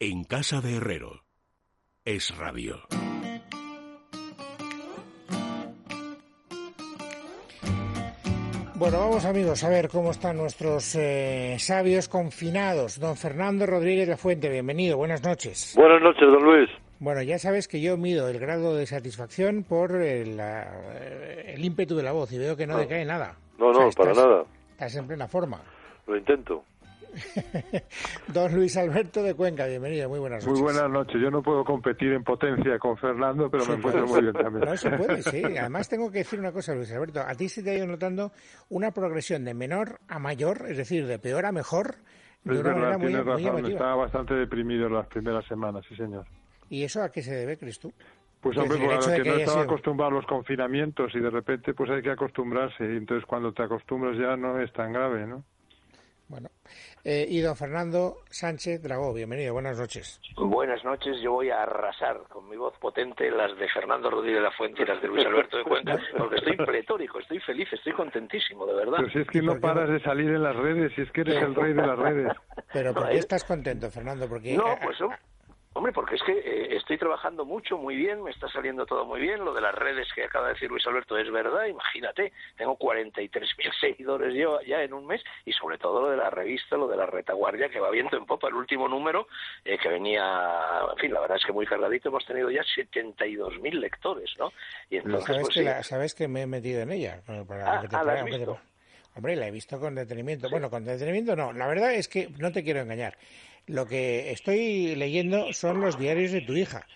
En casa de Herrero. Es radio. Bueno, vamos amigos a ver cómo están nuestros eh, sabios confinados. Don Fernando Rodríguez La Fuente, bienvenido, buenas noches. Buenas noches, don Luis. Bueno, ya sabes que yo mido el grado de satisfacción por el, eh, el ímpetu de la voz y veo que no, No. decae nada. No, O sea, no, para nada. Estás en plena forma. Lo intento. Don Luis Alberto de Cuenca, bienvenido, muy buenas noches. Muy buenas noches. Yo no puedo competir en potencia con Fernando, pero me encuentro muy bien también. No se puede, sí. Además tengo que decir una cosa, Luis Alberto. A ti se te ha ido notando una progresión de menor a mayor, es decir, de peor a mejor, de Es una verdad, muy, tienes muy razón. llamativa. Estaba bastante deprimido las primeras semanas, sí, señor. ¿Y eso a qué se debe, crees tú? Pues Es hombre, de lo que que no estaba sido- acostumbrado a los confinamientos y de repente pues hay que acostumbrarse. Y entonces cuando te acostumbras ya no es tan grave, ¿no? Eh, y don Fernando Sánchez Dragó, bienvenido, buenas noches. Buenas noches, yo voy a arrasar con mi voz potente las de Fernando Rodríguez de la Fuente y las de Luis Alberto de Cuenca, porque estoy pletórico, estoy feliz, estoy contentísimo, de verdad. Pero si es que no paras de salir en las redes, si es que eres el rey de las redes. Pero ¿por qué estás contento, Fernando? Porque No, eh, pues hombre, porque es que eh, estoy trabajando mucho, muy bien, me está saliendo todo muy bien. Lo de las redes que acaba de decir Luis Alberto es verdad, imagínate, tengo 43.000 seguidores yo ya en un mes y sobre todo lo de la revista, lo de la retaguardia que va viento en popa. El último número eh, que venía, en fin, la verdad es que muy cargadito, hemos tenido ya 72.000 lectores, ¿no? Y entonces, sabes, pues que sí. la- sabes que me he metido en ella. Para Ah, que te ah, ¿la has te-? Hombre, la he visto con detenimiento. Bueno, con detenimiento no. La verdad es que no te quiero engañar. Lo que estoy leyendo son los diarios de tu hija.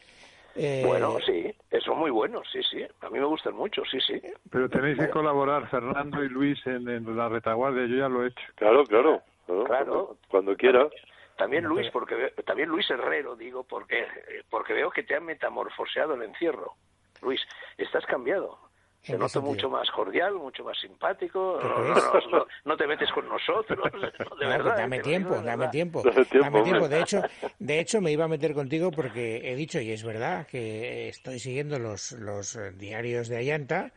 Eh, Bueno, sí, son muy buenos, sí, sí. A mí me gustan mucho, sí, sí. Pero tenéis que colaborar, Fernando y Luis, en, en la retaguardia. Yo ya lo he hecho. Claro, claro. Claro. Claro. Cuando, cuando quiera. También Luis, porque también Luis Herrero, digo, porque porque veo que te ha metamorfoseado el encierro. Luis, estás cambiado. Te ¿En qué noto sentido? mucho más cordial, mucho más simpático. ¿Qué No, crees? no, no, no- no te metes con nosotros, no, de verdad. dame te lo tiempo, digo dame tiempo, Dame tiempo, dame tiempo. De hecho, de hecho me iba a meter contigo porque he dicho y es verdad que estoy siguiendo los los eh, diarios de Ayanta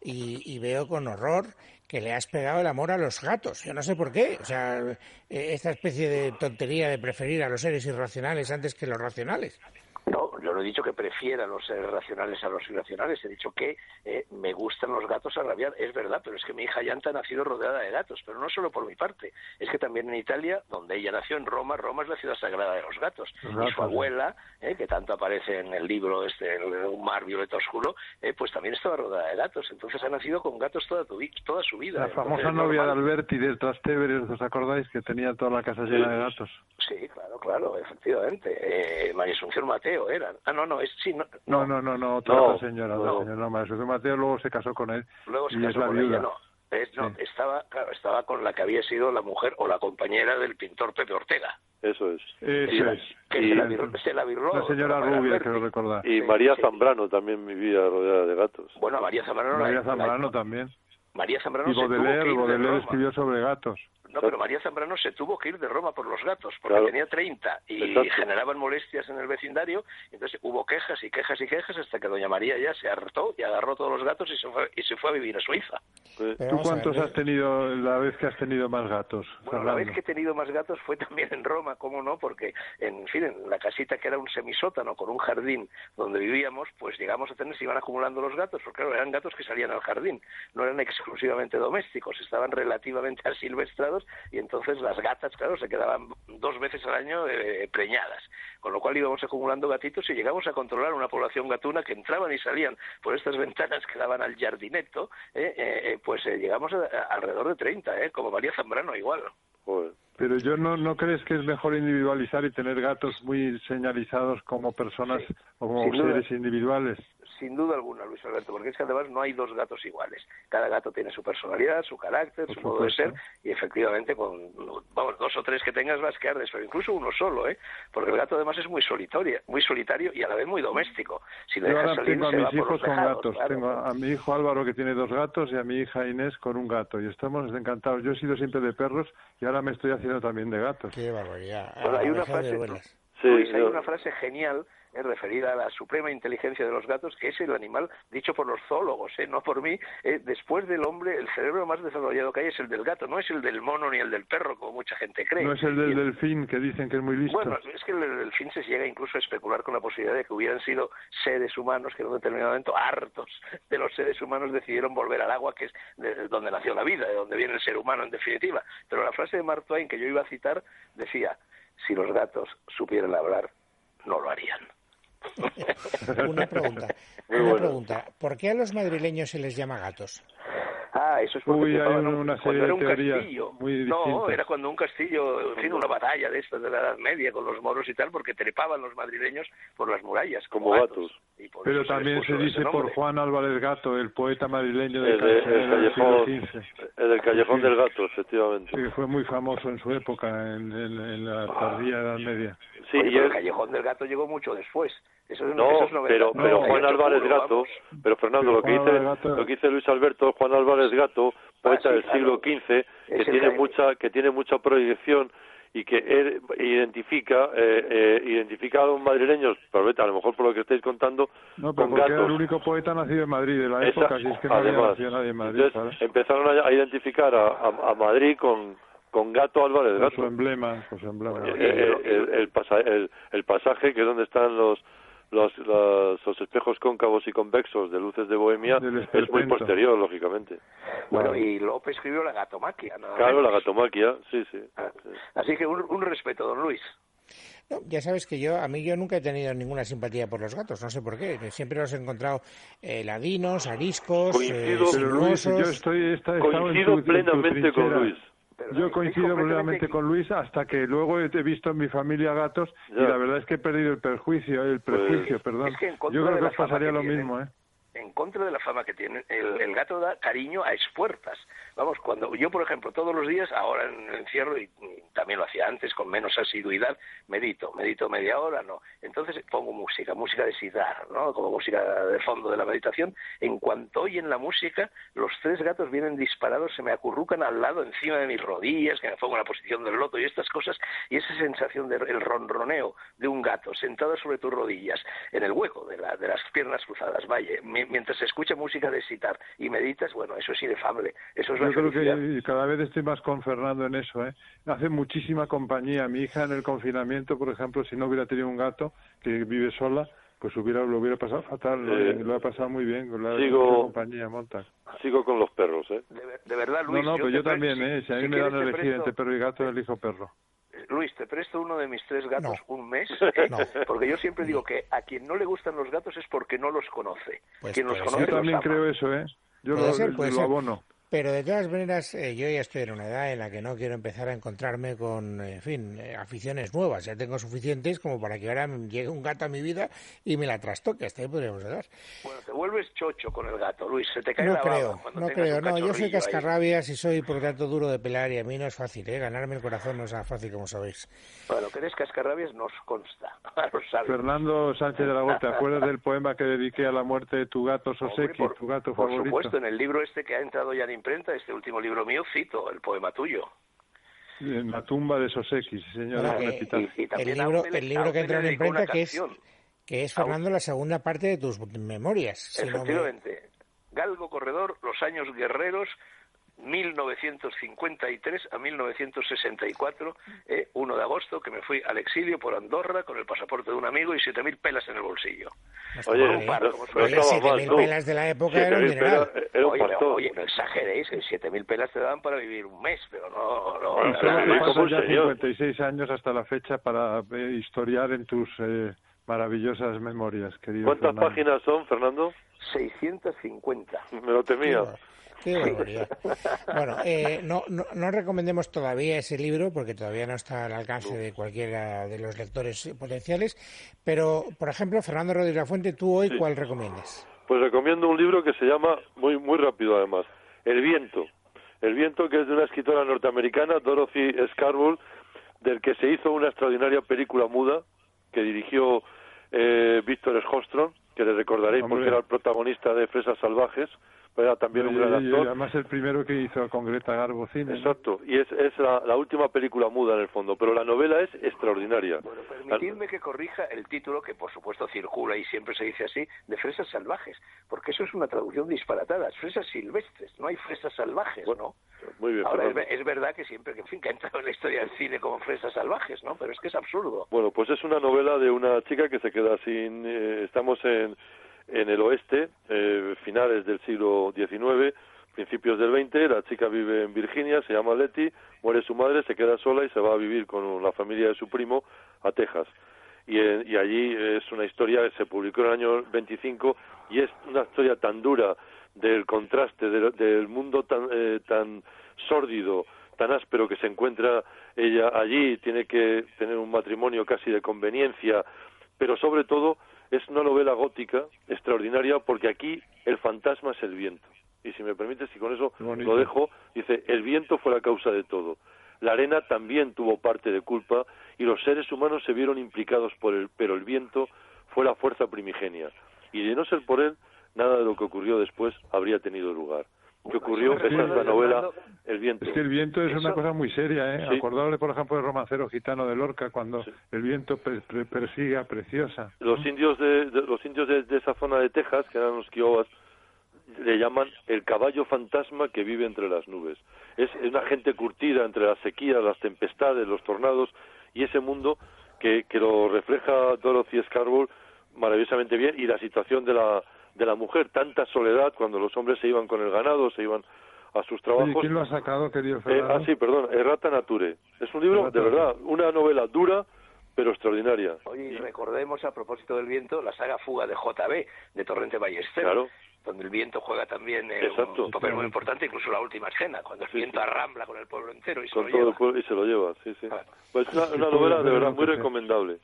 y, y veo con horror que le has pegado el amor a los gatos. Yo no sé por qué. O sea, eh, esta especie de tontería de preferir a los seres irracionales antes que los racionales. No, yo no he dicho que prefiera los seres racionales a los irracionales, he dicho que eh, me gustan los gatos a rabiar, es verdad, pero es que mi hija Yanta ha nacido rodeada de gatos, pero no solo por mi parte, es que también en Italia, donde ella nació, en Roma, Roma es la ciudad sagrada de los gatos, Los y su abuela, eh, que tanto aparece en el libro este, el- Un mar violeta oscuro, eh, pues también estaba rodeada de gatos, entonces ha nacido con gatos toda, tu toda su vida. La famosa novia de. Alberti de Trastevere, ¿os acordáis? Que tenía toda la casa llena de gatos. Sí, claro, claro, efectivamente. Eh, María Asunción Mateo era. Ah, no, no, es, sí, no, No, no, no, no, otra No, otra señora, no. otra señora. María José Mateo luego se casó con él Luego se y es casó la con viuda. ella, no. Es- no, Sí. estaba, claro, estaba con la que había sido la mujer o la compañera del pintor Pepe Ortega. Eso es. Eso Sí, es. Que Y- se, la vir- se la virló. La señora rubia, creo recordar. Y Sí, María sí. Zambrano también vivía rodeada de gatos. Bueno, María Zambrano. la- María la- Zambrano también. María Zambrano Y se tuvo que Baudelaire, ir de Baudelaire Roma. escribió sobre gatos. No, pero María Zambrano se tuvo que ir de Roma por los gatos, porque Claro. tenía 30 y Exacto. generaban molestias en el vecindario. Entonces hubo quejas y quejas y quejas hasta que doña María ya se hartó y agarró todos los gatos y se fue, y se fue a vivir a Suiza. Eh, Pero ¿Tú cuántos has tenido la vez que has tenido más gatos, Bueno, la vez que he tenido más gatos fue también en Roma, ¿cómo no? Porque, en fin, en la casita que era un semisótano con un jardín donde vivíamos, pues llegamos a tener, se iban acumulando los gatos, porque claro, eran gatos que salían al jardín, no eran exclusivamente domésticos, estaban relativamente asilvestrados y entonces las gatas, claro, se quedaban dos veces al año eh, preñadas. Con lo cual íbamos acumulando gatitos y llegamos a controlar una población gatuna que entraban y salían por estas ventanas que daban al jardineto, eh, eh, eh, pues eh, llegamos a, a alrededor de 30, eh, como María Zambrano igual. joder. Pero yo no, ¿no crees que es mejor individualizar y tener gatos muy señalizados como personas Sí, o como seres individuales? Sin duda alguna, Luis Alberto, porque es que además no hay dos gatos iguales. Cada gato tiene su personalidad, su carácter, su modo de ser, y efectivamente con vamos, dos o tres que tengas vas a quedar de eso, incluso uno solo, ¿eh? Porque el gato además es muy solitario, muy solitario y a la vez muy doméstico. Si le Yo dejas ahora salir, tengo a se va mis por hijos los con gatos. claro. Tengo a mi hijo Álvaro que tiene dos gatos y a mi hija Inés con un gato. Y estamos encantados. Yo he sido siempre de perros y ahora me estoy haciendo también de gatos. Qué barbaridad. Bueno, hay una frase, vuelas. Sí, Luis, hay una frase genial eh, referida a la suprema inteligencia de los gatos, que es el animal, dicho por los zoólogos, eh, no por mí, eh, después del hombre, el cerebro más desarrollado que hay es el del gato, no es el del mono ni el del perro, como mucha gente cree. No es el del delfín que dicen que es muy listo. bueno, es que el delfín se llega incluso a especular con la posibilidad de que hubieran sido seres humanos que en un determinado momento, hartos de los seres humanos, decidieron volver al agua, que es de donde nació la vida, de donde viene el ser humano en definitiva. Pero la frase de Mark Twain que yo iba a citar decía, si los gatos supieran hablar, no lo harían. Una pregunta. Muy Una bueno. pregunta. ¿Por qué a los madrileños se les llama gatos? Ah, eso es porque Uy, hay una- un- una cuando serie era de un teorías muy no, era cuando un castillo, en fin, una batalla de estas de la Edad Media con los moros y tal, porque trepaban los madrileños por las murallas como, Como gatos. Y por Pero también se dice por. Juan Álvarez Gato, el poeta madrileño de El, de- el del siglo callejón, XV. el del callejón Sí. del gato, efectivamente. Sí, fue muy famoso en su época, en, en- en la tardía Edad Media. Sí, Oye, y él- el Callejón del Gato llegó mucho después. Eso es, No, eso es novedad. pero, pero No, Juan hecho Álvarez puro, Gato, vamos. pero Fernando, Pero lo que Juan dice, Gato- lo que dice Luis Alberto, Juan Álvarez Gato, poeta Ah, sí, del siglo claro. XV, que Es tiene mucha, que tiene mucha proyección y que él identifica, eh, eh, identifica a los madrileños, a lo mejor por lo que estáis contando, No, pero con porque era gatos. el único poeta nacido en Madrid de la Esa- época, si es que no había además, nadie en Madrid, entonces ¿sabes? empezaron a, a identificar a, a- a Madrid con, con Gato Álvarez Con su Gato. emblema, con su emblema. Eh, eh, el, el pasa- el- el pasaje que es donde están los los, los, los espejos cóncavos y convexos de luces de Bohemia es muy posterior, lógicamente. Bueno, y Lope escribió La Gatomaquia. nada Claro, la gatomaquia, sí, sí. Ah, sí. Así que un, un respeto, don Luis. No, ya sabes que yo, a mí yo nunca he tenido ninguna simpatía por los gatos, no sé por qué. Siempre los he encontrado eh, ladinos, ariscos, Coincido. eh, Luis, yo estoy tu- Coincido en tu plenamente con. Luis. Pero Yo coincido completamente con Luis hasta que luego he visto en mi familia gatos y la verdad es que he perdido el perjuicio, el Pues- prejuicio, perdón. Es que Yo creo que os pasaría que lo mismo, ¿eh? En contra de la fama que tienen, el, gato da cariño a expuertas. Vamos, cuando yo, por ejemplo, todos los días, ahora en el encierro, y, también lo hacía antes con menos asiduidad, medito, medito media hora, no. Entonces pongo música, música de sitar, ¿no? Como música de fondo de la meditación. En cuanto oyen la música, los tres gatos vienen disparados, se me acurrucan al lado, encima de mis rodillas, que me pongo en la posición del loto y estas cosas, y esa sensación del el ronroneo de un gato sentado sobre tus rodillas, en el hueco de, la- de las piernas cruzadas, vaya, mi- mientras se escucha música de sitar y meditas, bueno, eso es inefable, eso es la Yo creo felicidad. que cada vez estoy más con Fernando en eso, ¿eh? Hace muchísima compañía. Mi hija en el confinamiento, por ejemplo, si no hubiera tenido un gato que vive sola, pues hubiera lo hubiera pasado fatal, ¿no? Eh, lo ha pasado muy bien con la sigo- compañía monta. Sigo con los perros, ¿eh? De, ver- de verdad, No, Luis. no, pero te yo también, si- ¿eh? Si a mí si me dan a elegir entre perro y gato, elijo perro. Luis, te presto uno de mis tres gatos No. un mes, ¿eh? No. porque yo siempre digo que a quien no le gustan los gatos es porque no los conoce. Pues quien los conoce. Yo también creo eso, ¿eh? Yo lo, ser, abono. Pero de todas maneras, eh, yo ya estoy en una edad en la que no quiero empezar a encontrarme con, en fin, eh, aficiones nuevas. Ya tengo suficientes como para que ahora llegue un gato a mi vida y me la trastoque. Hasta ahí podríamos llegar. Bueno, te vuelves chocho con el gato, Luis, se te cae No la baba creo, cuando no creo. No, yo soy cachorrillo ahí. cascarrabias y soy, por tanto, duro de pelar y a mí no es fácil, ¿eh? Ganarme el corazón no es tan fácil como sabéis. Bueno, que eres cascarrabias nos consta, lo. Fernando Sánchez de la Gota, ¿te acuerdas del poema que dediqué a la muerte de tu gato Hombre, Soseki, por, tu gato por favorito? supuesto, en el libro este que ha entrado ya en imprenta, este último libro mío, cito el poema tuyo. En la tumba de Soseki, sí, señor, Bueno, es un eh. Y, y El también libro, el libro que entra en imprenta, que es, que es, Fernando, la segunda parte de tus memorias. si no me- Efectivamente. Galgo Corredor, Los Años Guerreros, 1953 a 1964, eh, 1 de agosto, que me fui al exilio por Andorra con el pasaporte de un amigo y 7.000 pelas en el bolsillo. Oye, mal, un ¿eh? par, no, como no suele Oye, mil tú. pelas de la época era un 7.000 dineral. pelas, era un oye, no, oye, no exageréis, que 7.000 pelas te dan para vivir un mes, pero no... no, Bueno, pero ya señor. 56 años hasta la fecha para eh, historiar en tus eh, maravillosas memorias, querido ¿Cuántas Fernando. páginas son, Fernando? 650. Me lo temía. Qué barbaridad. Bueno, eh, no, no, no recomendemos todavía ese libro porque todavía no está al alcance de cualquiera de los lectores potenciales. Pero, por ejemplo, Fernando Rodríguez Lafuente, ¿tú hoy cuál recomiendas? Pues recomiendo un libro que se llama, muy, muy rápido además, El viento. El viento que es de una escritora norteamericana, Dorothy Scarborough, del que se hizo una extraordinaria película muda que dirigió eh, Víctor Schostrom, que le recordaréis Hombre. porque era el protagonista de Fresas Salvajes, era también un gran actor. además el primero que hizo con Greta Garbo cine. Exacto, y es, es la, última película muda en el fondo, pero la novela es extraordinaria. Bueno, permitidme que corrija el título, que por supuesto circula y siempre se dice así, de Fresas Salvajes, porque eso es una traducción disparatada, fresas silvestres, no hay fresas salvajes, ¿no? Muy bien. Ahora, es, verdad que siempre, que, en fin, que ha entrado en la historia del cine como fresas salvajes, ¿no? Pero es que es absurdo. Bueno, pues es una novela de una chica que se queda sin... Eh, estamos en en el oeste, eh, finales del siglo XIX, principios del XX, la chica vive en Virginia, se llama Letty, muere su madre, se queda sola y se va a vivir con la familia de su primo a Texas. Y, eh, y allí es una historia que se publicó en el año 25 y es una historia tan dura del contraste del, mundo tan, eh, tan sórdido, tan áspero que se encuentra ella allí, tiene que tener un matrimonio casi de conveniencia, pero sobre todo es una novela gótica extraordinaria porque aquí el fantasma es el viento. Y si me permites, y con eso lo dejo, dice, el viento fue la causa de todo. La arena también tuvo parte de culpa y los seres humanos se vieron implicados por él, pero el viento fue la fuerza primigenia. Y de no ser por él, nada de lo que ocurrió después habría tenido lugar que ocurrió, esa es la novela El viento. Es que el viento es una cosa muy seria, ¿eh? Acordable, por ejemplo, del romancero gitano de Lorca, cuando el viento persigue a Preciosa. Los indios de, los indios de, esa zona de Texas, que eran los Kiowas, le llaman el caballo fantasma que vive entre las nubes. Es una gente curtida entre las sequías, las tempestades, los tornados y ese mundo que, que lo refleja Dorothy Scarborough maravillosamente bien y la situación de la de la mujer, tanta soledad cuando los hombres se iban con el ganado, se iban a sus trabajos. ¿Y quién lo ha sacado, querido Fernando? Eh, ah, sí, perdón, Errata Nature. Es un libro, de verdad, una novela dura, pero extraordinaria. Oye, recordemos a propósito del viento la saga Fuga de JB, de Torrente Ballester. Claro. Donde el viento juega también eh, un papel muy importante, incluso la última escena, cuando el viento arrambla con el pueblo entero y se lo lleva. y se lo lleva, sí, sí. Pues una, una novela de verdad muy recomendable.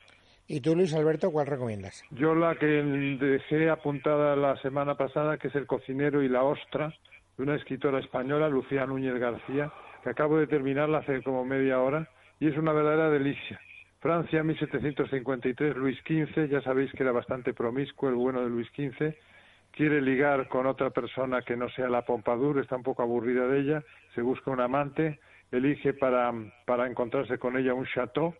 ¿Y tú, Luis Alberto, cuál recomiendas? Yo la que dejé apuntada la semana pasada, que es El cocinero y la ostra, de una escritora española, Lucía Núñez García, que acabo de terminarla hace como media hora, y es una verdadera delicia. Francia, 1753, Luis XV, ya sabéis que era bastante promiscuo el bueno de Luis XV, quiere ligar con otra persona que no sea la Pompadour, está un poco aburrida de ella, se busca un amante, elige para, para encontrarse con ella un chateau,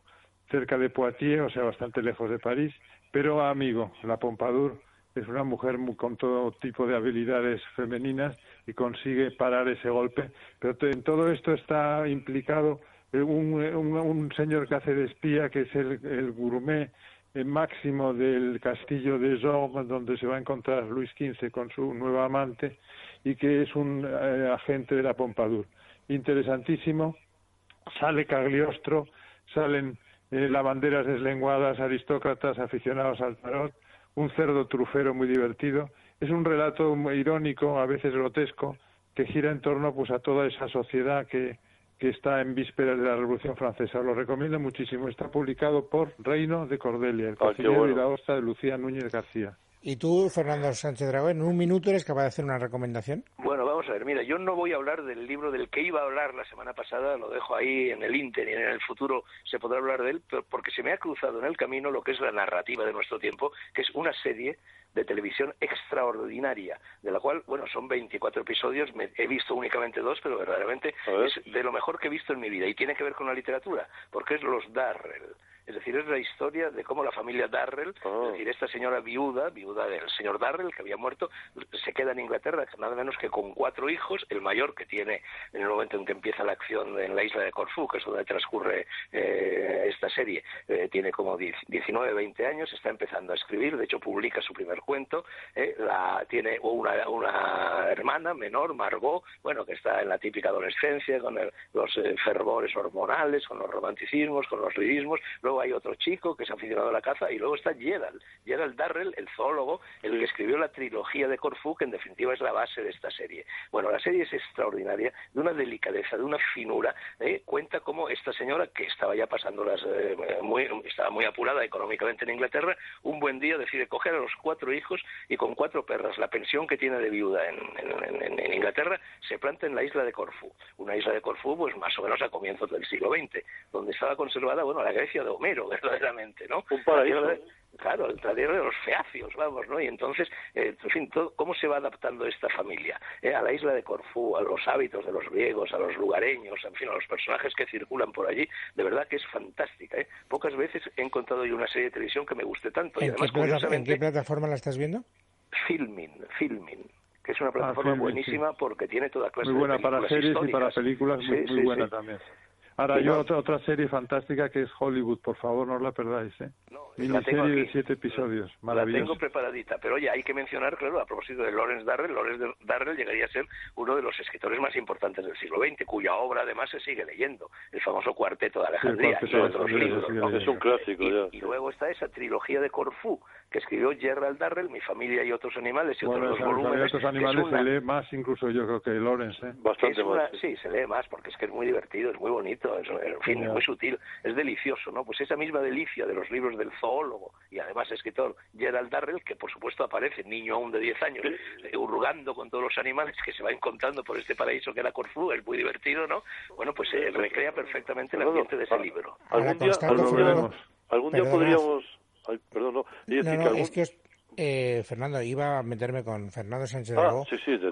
cerca de Poitiers, o sea, bastante lejos de París, pero amigo, la Pompadour es una mujer con todo tipo de habilidades femeninas y consigue parar ese golpe, pero en todo esto está implicado un, señor que hace de espía, que es el, gourmet máximo del castillo de Jormes, donde se va a encontrar Luis XV con su nueva amante, y que es un eh, agente de la Pompadour. Interesantísimo, sale Cagliostro, salen eh, lavanderas deslenguadas, aristócratas aficionados al tarot, un cerdo trufero muy divertido. Es un relato muy irónico, a veces grotesco, que gira en torno pues a toda esa sociedad que, que está en vísperas de la Revolución Francesa. Lo recomiendo muchísimo. Está publicado por Reino de Cordelia, el ah, y la hosta de Lucía Núñez García. ¿Y tú, Fernando Sánchez Dragón, en un minuto eres capaz de hacer una recomendación? Bueno, vamos a ver, mira, yo no voy a hablar del libro del que iba a hablar la semana pasada, lo dejo ahí en el Inter y en el futuro se podrá hablar de él, porque se me ha cruzado en el camino lo que es la narrativa de nuestro tiempo, que es una serie de televisión extraordinaria, de la cual, bueno, son 24 episodios, me, he visto únicamente dos, pero verdaderamente es de lo mejor que he visto en mi vida y tiene que ver con la literatura, porque es Los Darrell. Es decir, es la historia de cómo la familia Darrell, oh. es decir, esta señora viuda, viuda del señor Darrell, que había muerto, se queda en Inglaterra, nada menos que con cuatro hijos, el mayor que tiene en el momento en que empieza la acción en la isla de Corfú, que es donde transcurre eh, esta serie, eh, tiene como 19, 20 años, está empezando a escribir, de hecho publica su primer cuento, eh, la, tiene una, una hermana menor, Margot, bueno, que está en la típica adolescencia, con los fervores hormonales, con los romanticismos, con los hay otro chico que es aficionado a la caza y luego está Gerald, Gerald Darrell, el zoólogo, el que escribió la trilogía de Corfú, que en definitiva es la base de esta serie. Bueno, la serie es extraordinaria, de una delicadeza, de una finura, ¿eh? cuenta cómo esta señora, que estaba ya pasando las, eh, muy, estaba muy apurada económicamente en Inglaterra, un buen día decide coger a los cuatro hijos y con cuatro perras, la pensión que tiene de viuda en, Inglaterra, se planta en la isla de Corfú. Una isla de Corfú, pues más o menos a comienzos del siglo XX, donde estaba conservada, bueno, la Grecia de verdaderamente, ¿no? Un paraíso. Claro, el tierra de los feacios, vamos, ¿no? Y entonces, eh, en fin, ¿cómo se va adaptando esta familia? Eh, a la isla de Corfú, a los hábitos de los griegos, a los lugareños, en fin, a los personajes que circulan por allí, de verdad que es fantástica, ¿eh? Pocas veces he encontrado yo una serie de televisión que me guste tanto. ¿En, qué, plataforma la estás viendo? Filmin, Filmin que es una ah, plataforma buenísima porque tiene toda clase muy buena de para series y para películas muy, muy buena también Ahora, yo otra, otra serie fantástica que es Hollywood, por favor, no os la perdáis, ¿eh? No, serie de siete episodios, maravillosa. La tengo preparadita, pero oye, hay que mencionar, claro, a propósito de Lawrence Darrell, Lawrence Darrell llegaría a ser uno de los escritores más importantes del siglo XX, cuya obra además se sigue leyendo, el famoso Cuarteto de Alejandría y otros libros. Es un clásico, ya. Y, luego está esa trilogía de Corfú, que escribió Gerald Darrell, Mi familia y otros animales, y otros dos volúmenes. otros animales se lee más incluso yo creo que Lawrence, ¿eh? Bastante más. Sí, se lee más, porque es que es muy divertido, es muy bonito en fin, es muy sutil, es delicioso, ¿no? Pues esa misma delicia de los libros del zoólogo y además escritor Gerald Darrell, que por supuesto aparece, niño aún de 10 años, eh, hurgando con todos los animales que se va encontrando por este paraíso que era Corfú, es muy divertido, ¿no? Bueno, pues se recrea perfectamente el ambiente de ese libro. Algún día, algún día, podríamos... perdón, no, es que eh, Fernando, iba a meterme con Fernando Sánchez ah,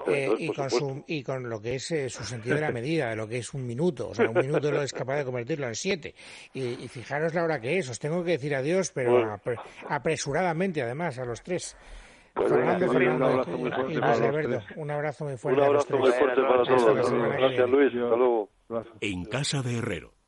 eh, y, con su, y con lo que es eh, su sentido de la medida, de lo que es un minuto. O sea, un minuto no es capaz de convertirlo en siete. Y, fijaros la hora que es. Os tengo que decir adiós, pero apresuradamente, además, a los tres. Pues Fernando, Fernando, un abrazo muy fuerte para Un abrazo muy fuerte. Un abrazo muy fuerte para todos. Gracias, Luis. Hasta luego. En casa de Herrero.